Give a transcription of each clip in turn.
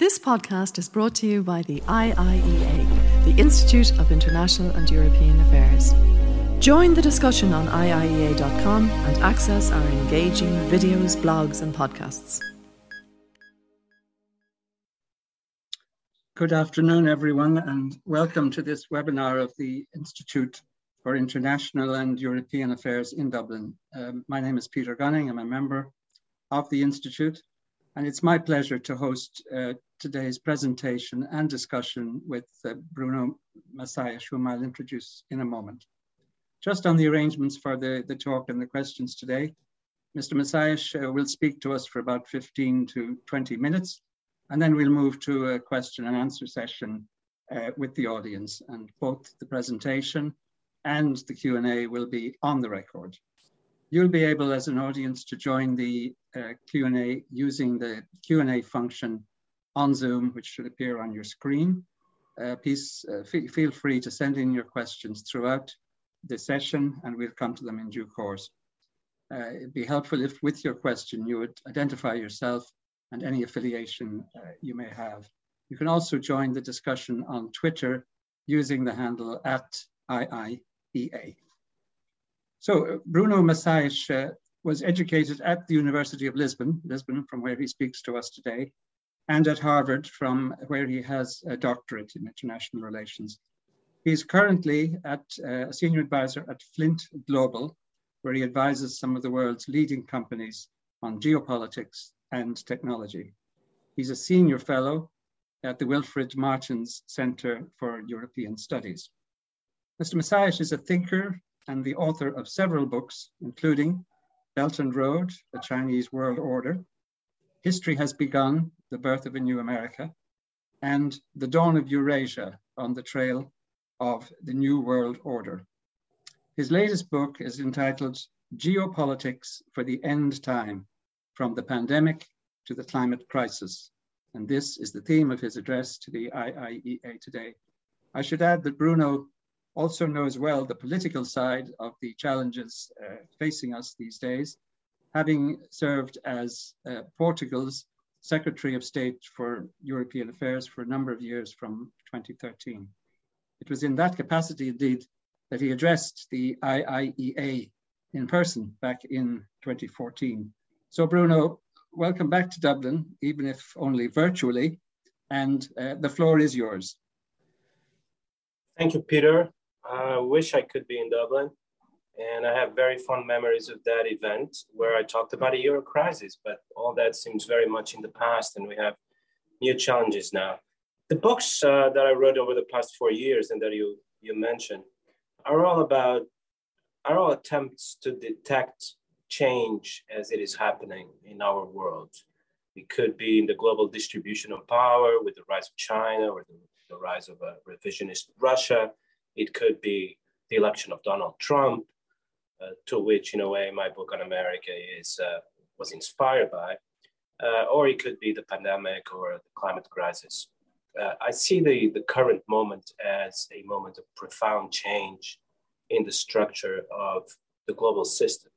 This podcast is brought to you by the IIEA, the Institute of International and European Affairs. Join the discussion on IIEA.com and access our engaging videos, blogs, and podcasts. Good afternoon, everyone, and welcome to this webinar of the Institute for International and European Affairs in Dublin. Um, my name is Peter Gunning. I'm a member of the Institute, and it's my pleasure to host uh, today's presentation and discussion with uh, Bruno Maçães, whom I'll introduce in a moment. Just on the arrangements for the, the talk and the questions today, Mr. Maçães uh, will speak to us for about 15 to 20 minutes, and then we'll move to a question and answer session uh, with the audience. And both the presentation and the Q&A will be on the record. You'll be able as an audience to join the uh, Q&A using the Q&A function on Zoom, which should appear on your screen. Uh, please uh, feel free to send in your questions throughout the session and we'll come to them in due course. Uh, it'd be helpful if with your question you would identify yourself and any affiliation uh, you may have. You can also join the discussion on Twitter using the handle at IIEA. So Bruno Maçães uh, was educated at the University of Lisbon, Lisbon from where he speaks to us today, and at Harvard, from where he has a doctorate in international relations. He's currently at, uh, a senior advisor at Flint Global, where he advises some of the world's leading companies on geopolitics and technology. He's a senior fellow at the Wilfrid Martens Center for European Studies. Mr. Maçães is a thinker and the author of several books, including Belt and Road, The Chinese World Order, History Has Begun, The Birth of a New America, and The Dawn of Eurasia on the Trail of the New World Order. His latest book is entitled Geopolitics for the End Time, From the Pandemic to the Climate Crisis. And this is the theme of his address to the IIEA today. I should add that Bruno also knows well the political side of the challenges uh, facing us these days having served as uh, Portugal's Secretary of State for European Affairs for a number of years from 2013. It was in that capacity, indeed, that he addressed the IIEA in person back in 2014. So, Bruno, welcome back to Dublin, even if only virtually, and uh, the floor is yours. Thank you, Peter. I wish I could be in Dublin. And I have very fond memories of that event where I talked about a euro crisis, but all that seems very much in the past, and we have new challenges now. The books uh, that I wrote over the past four years and that you, you mentioned are all about, are all attempts to detect change as it is happening in our world. It could be in the global distribution of power with the rise of China or the, the rise of a revisionist Russia. It could be the election of Donald Trump. Uh, to which, in a way, my book on America is uh, was inspired by, uh, or it could be the pandemic or the climate crisis. I see the, the current moment as a moment of profound change in the structure of the global system.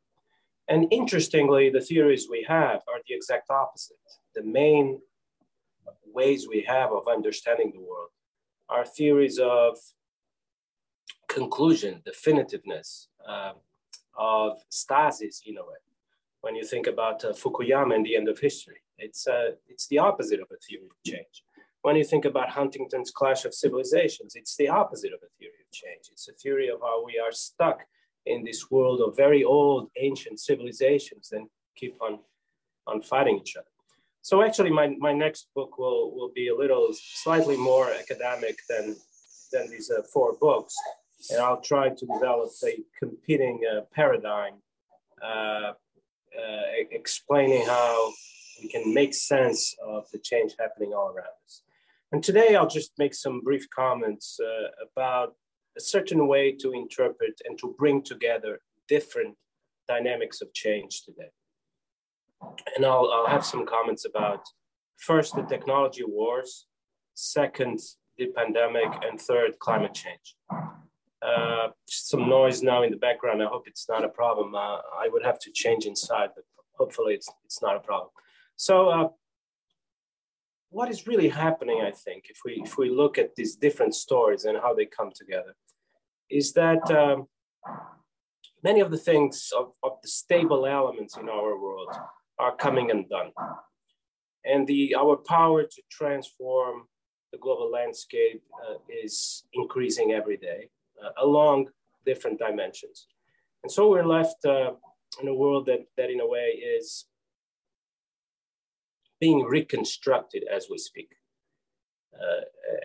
And interestingly, the theories we have are the exact opposite. The main ways we have of understanding the world are theories of conclusion, definitiveness, uh, of stasis in a way. When you think about uh, Fukuyama and the end of history, it's, uh, it's the opposite of a theory of change. When you think about Huntington's clash of civilizations, it's the opposite of a theory of change. It's a theory of how we are stuck in this world of very old, ancient civilizations and keep on, on fighting each other. So actually, my, my next book will, will be a little slightly more academic than, than these uh, four books and I'll try to develop a competing uh, paradigm, uh, uh, explaining how we can make sense of the change happening all around us. And today I'll just make some brief comments uh, about a certain way to interpret and to bring together different dynamics of change today. And I'll, I'll have some comments about first the technology wars, second the pandemic, and third climate change. Uh, some noise now in the background. I hope it's not a problem. Uh, I would have to change inside, but hopefully it's, it's not a problem. So uh, what is really happening, I think, if we if we look at these different stories and how they come together, is that um, many of the things of, of the stable elements in our world are coming undone. And the our power to transform the global landscape uh, is increasing every day along different dimensions. And so we're left uh, in a world that, that in a way is being reconstructed as we speak. Uh,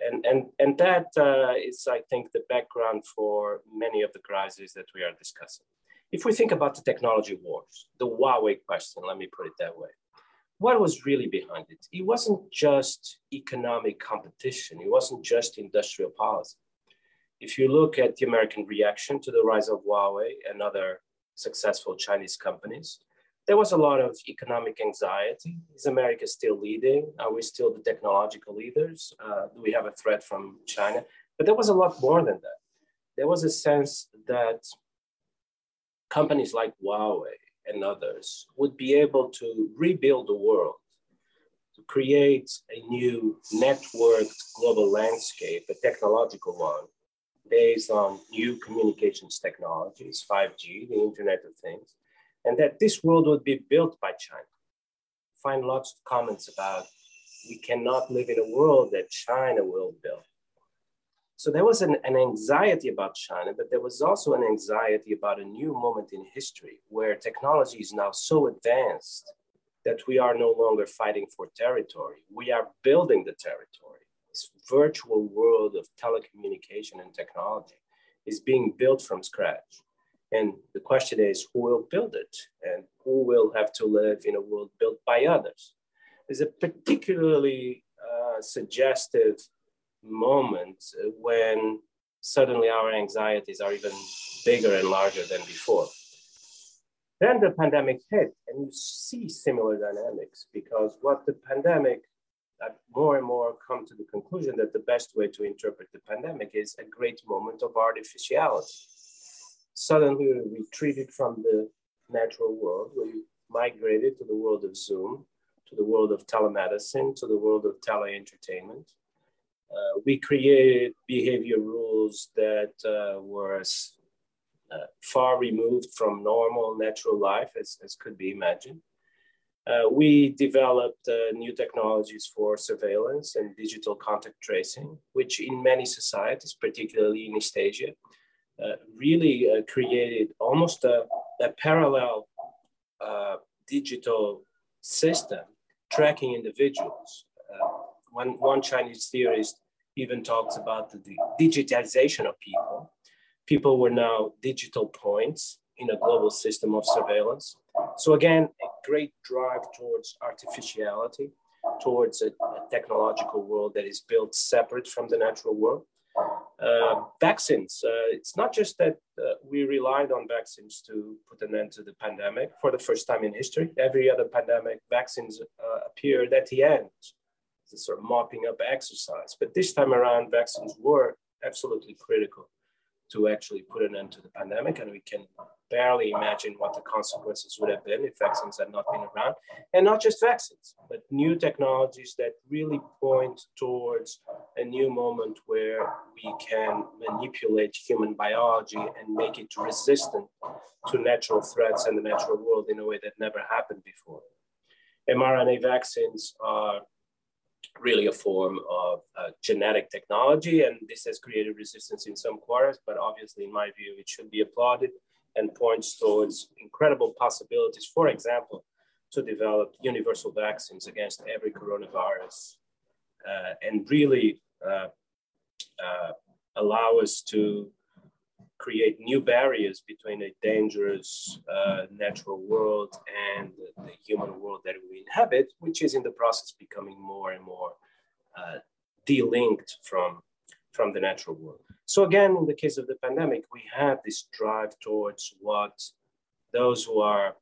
and, and, and that uh, is, I think, the background for many of the crises that we are discussing. If we think about the technology wars, the Huawei question, let me put it that way. What was really behind it? It wasn't just economic competition, it wasn't just industrial policy. If you look at the American reaction to the rise of Huawei and other successful Chinese companies, there was a lot of economic anxiety. Is America still leading? Are we still the technological leaders? Uh, do we have a threat from China? But there was a lot more than that. There was a sense that companies like Huawei and others would be able to rebuild the world, to create a new networked global landscape, a technological one, based on new communications technologies, 5G, the Internet of Things, and that this world would be built by China. Find lots of comments about we cannot live in a world that China will build. So there was an, an, anxiety about China, but there was also an anxiety about a new moment in history where technology is now so advanced that we are no longer fighting for territory. We are building the territory. This virtual world of telecommunication and technology is being built from scratch. And the question is who will build it and who will have to live in a world built by others? There's a particularly uh, suggestive moment when suddenly our anxieties are even bigger and larger than before. Then the pandemic hit, and you see similar dynamics because what the pandemic, uh, more and more come to the conclusion that the best way to interpret the pandemic is a great moment of artificiality. Suddenly we retreated from the natural world, we migrated to the world of Zoom, to the world of telemedicine, to the world of tele-entertainment. Uh, we created behavior rules that uh, were uh, far removed from normal natural life as, as could be imagined. Uh, we developed uh, new technologies for surveillance and digital contact tracing, which in many societies, particularly in East Asia, uh, really created almost a, a parallel digital system tracking individuals one, one Chinese theorist even talks about the, digitization of people. People were now digital points in a global system of surveillance. So again, great drive towards artificiality, towards a, a technological world that is built separate from the natural world. Uh, vaccines. Uh, it's not just that uh, we relied on vaccines to put an end to the pandemic for the first time in history. Every other pandemic, vaccines uh, appeared at the end the sort of mopping up exercise. But this time around, vaccines were absolutely critical to actually put an end to the pandemic. And we can barely imagine what the consequences would have been if vaccines had not been around. And not just vaccines, but new technologies that really point towards a new moment where we can manipulate human biology and make it resistant to natural threats and the natural world in a way that never happened before. mRNA vaccines are really a form of uh, genetic technology. And this has created resistance in some quarters, but obviously, in my view, it should be applauded and points towards incredible possibilities, for example, to develop universal vaccines against every coronavirus uh, and really uh, uh allow us to create new barriers between a dangerous uh, natural world and the human world that we inhabit, which is in the process becoming more and more uh, delinked from, from the natural world. So again, in the case of the pandemic, we have this drive towards what those who are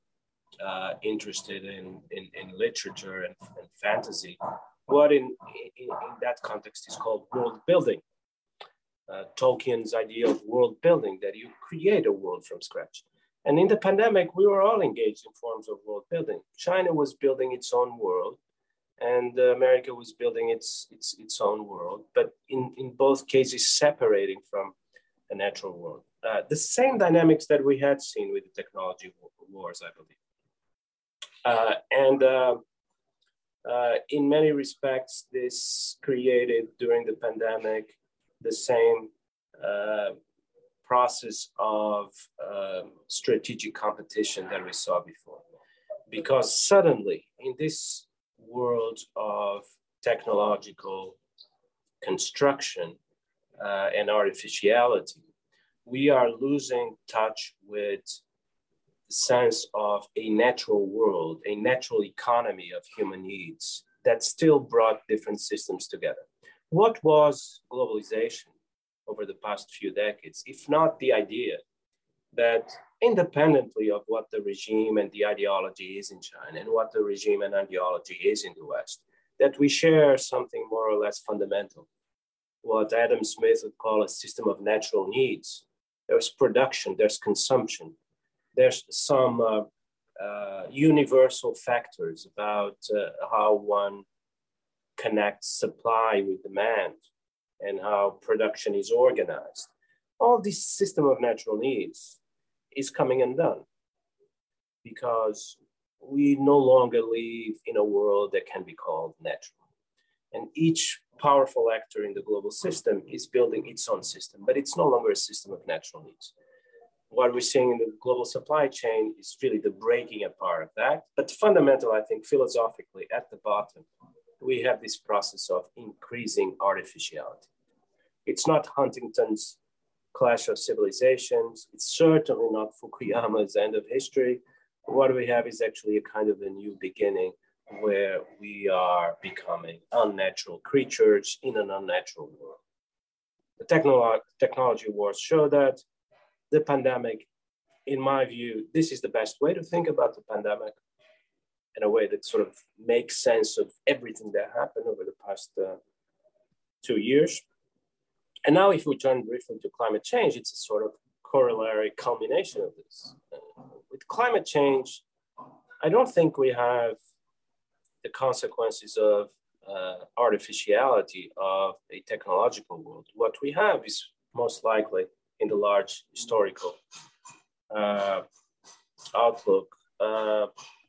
uh, interested in, in, in literature and, and, fantasy, what in, in, in that context is called world building uh, Tolkien's idea of world building, that you create a world from scratch. And in the pandemic, we were all engaged in forms of world building. China was building its own world and uh, America was building its, its, its own world, but in, in both cases separating from the natural world. Uh, the same dynamics that we had seen with the technology wars, I believe. Uh, and uh, in many respects, this created during the pandemic the same uh, process of um, strategic competition that we saw before. Because suddenly, in this world of technological construction uh, and artificiality, we are losing touch with the sense of a natural world, a natural economy of human needs that still brought different systems together. What was globalization over the past few decades, if not the idea that independently of what the regime and the ideology is in China and what the regime and ideology is in the West, that we share something more or less fundamental, what Adam Smith would call a system of natural needs. There's production, there's consumption, there's some uh, uh, universal factors about uh, how one connects supply with demand and how production is organized. All this system of natural needs is coming undone because we no longer live in a world that can be called natural. And each powerful actor in the global system is building its own system, but it's no longer a system of natural needs. What we're seeing in the global supply chain is really the breaking apart of that. But fundamental, I think, philosophically, at the bottom, we have this process of increasing artificiality. It's not Huntington's clash of civilizations. It's certainly not Fukuyama's end of history. What we have is actually a kind of a new beginning where we are becoming unnatural creatures in an unnatural world. The technolo- technology wars show that. The pandemic, in my view, this is the best way to think about the pandemic in a way that sort of makes sense of everything that happened over the past uh, two years. And now, if we turn briefly to climate change, it's a sort of corollary culmination of this. Uh, with climate change, I don't think we have the consequences of uh, artificiality of a technological world. What we have is most likely in the large historical uh, outlook.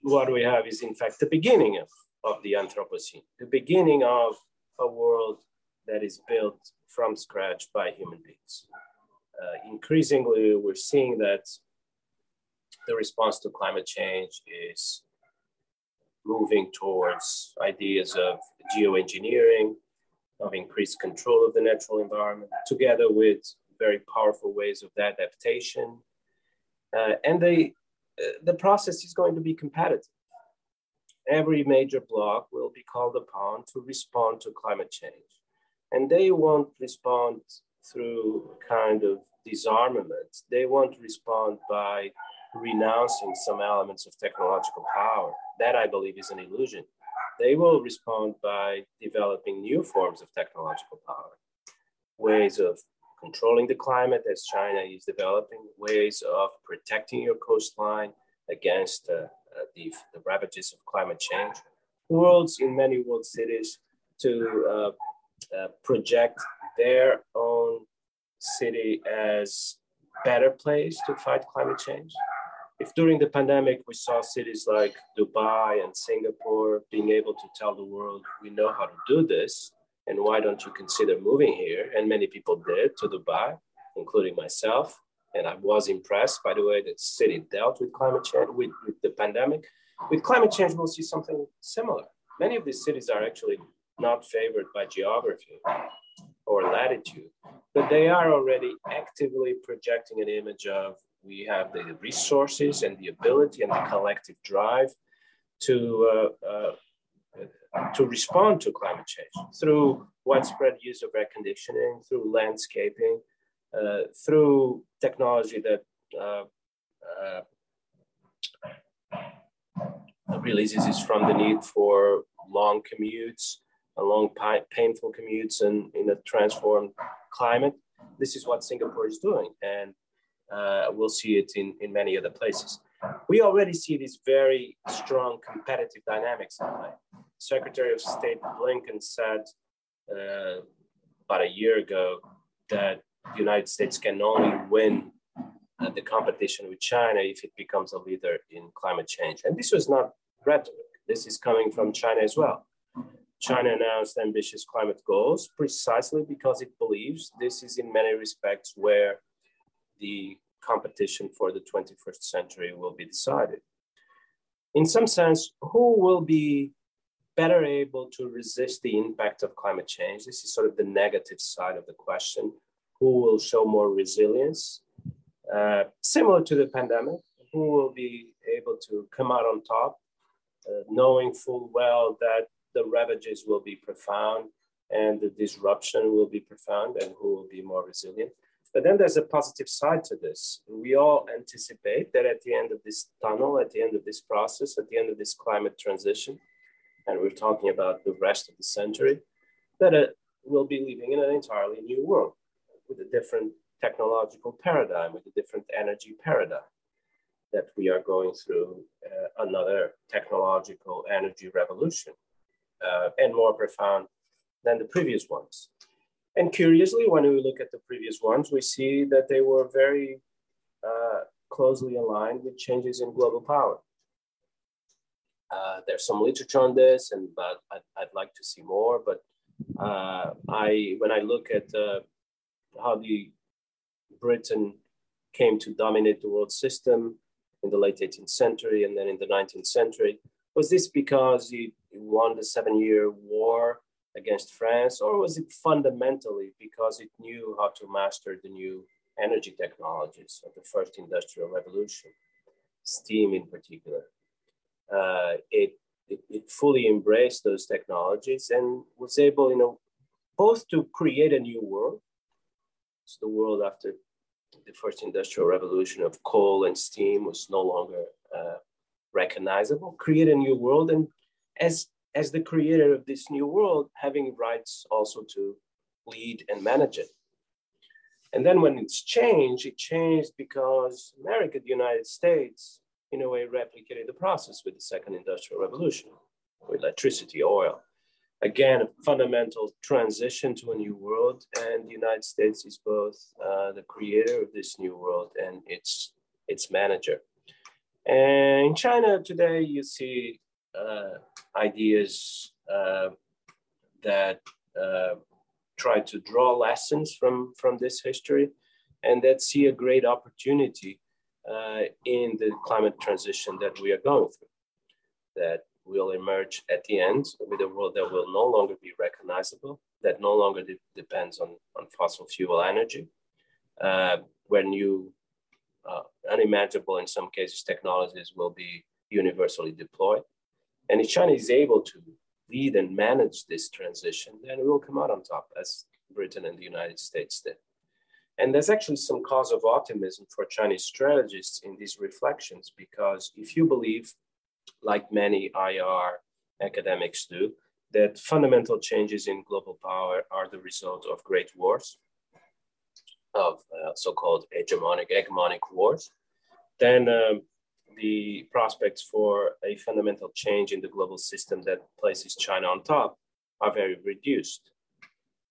What we have is, in fact, the beginning of, of the Anthropocene, the beginning of a world that is built from scratch by human beings. Uh, increasingly, we're seeing that the response to climate change is moving towards ideas of geoengineering, of increased control of the natural environment, together with very powerful ways of adaptation. Uh, and they, the process is going to be competitive. Every major bloc will be called upon to respond to climate change and they won't respond through kind of disarmament. They won't respond by renouncing some elements of technological power. That I believe is an illusion. They will respond by developing new forms of technological power, ways of controlling the climate as China is developing, ways of protecting your coastline against uh, uh, the, the, ravages of climate change, worlds in many world cities to uh, uh, project their own city as better place to fight climate change. If during the pandemic we saw cities like Dubai and Singapore being able to tell the world, we know how to do this, and why don't you consider moving here? And many people did to Dubai, including myself. And I was impressed by the way that city dealt with climate change, with, with the pandemic. With climate change, we'll see something similar. Many of these cities are actually not favored by geography or latitude, but they are already actively projecting an image of we have the resources and the ability and the collective drive to uh, uh, to respond to climate change through widespread use of air conditioning, through landscaping, uh, through technology that uh, uh, releases is from the need for long commutes, long, painful commutes and in a transformed climate. This is what Singapore is doing, and uh, we'll see it in, in many other places. We already see these very strong competitive dynamics in play. Secretary of State Blinken said uh, about a year ago that the United States can only win uh, the competition with China if it becomes a leader in climate change. And this was not rhetoric. This is coming from China as well. China announced ambitious climate goals precisely because it believes this is in many respects where the competition for the 21st century will be decided. In some sense, who will be better able to resist the impact of climate change? This is sort of the negative side of the question. Who will show more resilience? Uh, similar to the pandemic, who will be able to come out on top, uh, knowing full well that the ravages will be profound and the disruption will be profound and who will be more resilient. But then there's a positive side to this. We all anticipate that at the end of this tunnel, at the end of this process, at the end of this climate transition, and we're talking about the rest of the century, that it will be living in an entirely new world with a different technological paradigm, with a different energy paradigm, that we are going through uh, another technological energy revolution uh, and more profound than the previous ones. And curiously, when we look at the previous ones, we see that they were very uh, closely aligned with changes in global power. Uh, there's some literature on this, and but I'd, I'd like to see more. But uh, I, when I look at uh, how the Britain came to dominate the world system in the late 18th century and then in the 19th century, was this because it won the Seven Year War against France, or was it fundamentally because it knew how to master the new energy technologies of the first industrial revolution, steam in particular? Uh, it, it, it, fully embraced those technologies and was able, you know, both to create a new world, so the world after the first industrial revolution of coal and steam was no longer uh, recognizable, create a new world, and as as the creator of this new world, having rights also to lead and manage it. And then when it's changed, it changed because America, the United States, in a way replicated the process with the second industrial revolution, with electricity, oil. Again, a fundamental transition to a new world, and the United States is both uh, the creator of this new world and its its manager. And in China today, you see uh, ideas uh, that uh, try to draw lessons from, from this history and that see a great opportunity uh, in the climate transition that we are going through. That will emerge at the end with a world that will no longer be recognizable, that no longer de- depends on, on fossil fuel energy, uh, where new, uh, unimaginable in some cases, technologies will be universally deployed. And if China is able to lead and manage this transition, then we will come out on top as Britain and the United States did. And there's actually some cause of optimism for Chinese strategists in these reflections, because if you believe, like many IR academics do, that fundamental changes in global power are the result of great wars, of uh, so-called hegemonic, hegemonic wars, then um, the prospects for a fundamental change in the global system that places China on top are very reduced.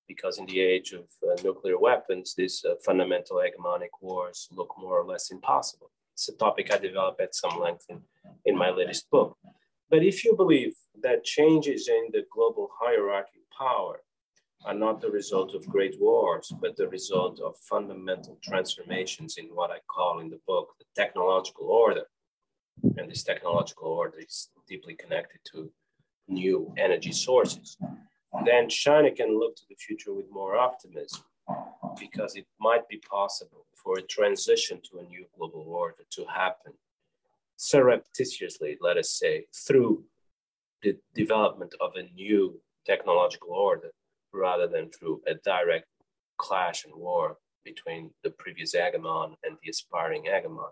Because in the age of uh, nuclear weapons, these uh, fundamental hegemonic wars look more or less impossible. It's a topic I develop at some length in, in my latest book. But if you believe that changes in the global hierarchy power are not the result of great wars, but the result of fundamental transformations in what I call in the book the technological order, and this technological order is deeply connected to new energy sources, then China can look to the future with more optimism because it might be possible for a transition to a new global order to happen surreptitiously, let us say, through the development of a new technological order rather than through a direct clash and war between the previous hegemon and the aspiring hegemon.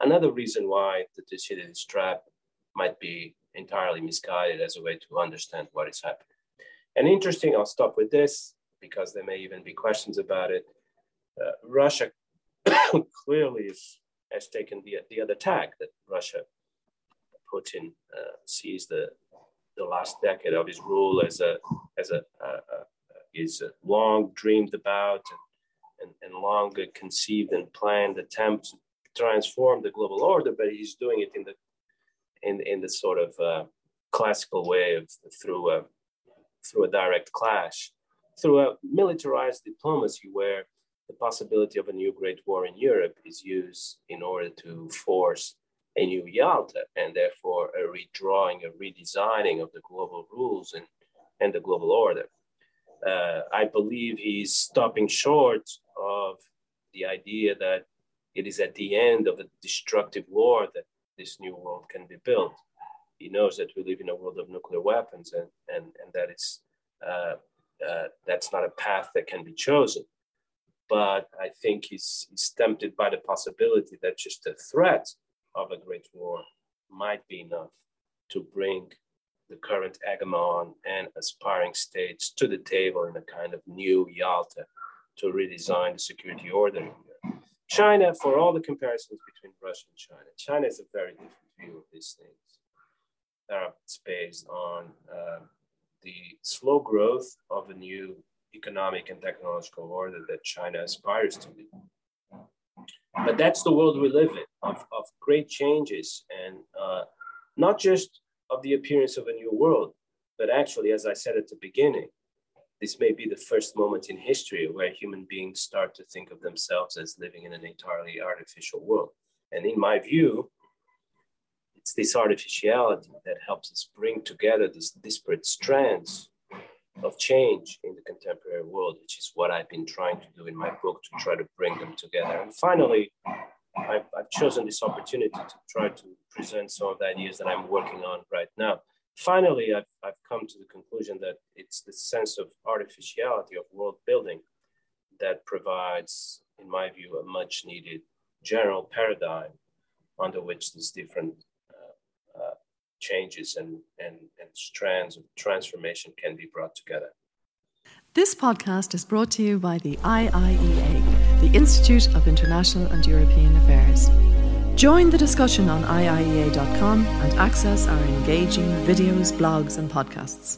Another reason why the Thucydides trap might be entirely misguided as a way to understand what is happening. And interesting, I'll stop with this because there may even be questions about it. Uh, Russia clearly is, has taken the, the other tack that Russia, Putin uh, sees the the last decade of his rule as a as a uh, is long dreamed about and, and, and long conceived and planned attempt to transform the global order, but he's doing it in the in in the sort of uh, classical way of through a through a direct clash, through a militarized diplomacy where the possibility of a new great war in Europe is used in order to force a new Yalta and therefore a redrawing, a redesigning of the global rules and, and the global order. Uh, I believe he's stopping short of the idea that it is at the end of a destructive war that this new world can be built. He knows that we live in a world of nuclear weapons and, and, and that it's, uh, uh, that's not a path that can be chosen. But I think he's, he's tempted by the possibility that just the threat of a great war might be enough to bring the current hegemon and aspiring states to the table in a kind of new Yalta to redesign the security order. China, for all the comparisons between Russia and China, China is a very different view of these things. Uh, it's based on uh, the slow growth of a new economic and technological order that China aspires to be. But that's the world we live in, of, of great changes, and uh, not just of the appearance of a new world, but actually, as I said at the beginning, this may be the first moment in history where human beings start to think of themselves as living in an entirely artificial world. And in my view, it's this artificiality that helps us bring together these disparate strands of change in the contemporary world, which is what I've been trying to do in my book to try to bring them together. And finally, I've, I've chosen this opportunity to try to present some of the ideas that I'm working on right now. Finally, I've, I've come to the conclusion that it's the sense of artificiality of world building that provides, in my view, a much needed general paradigm under which these different changes and, and, and strands of transformation can be brought together. This podcast is brought to you by the IIEA, the Institute of International and European Affairs. Join the discussion on IIEA.com and access our engaging videos, blogs, and podcasts.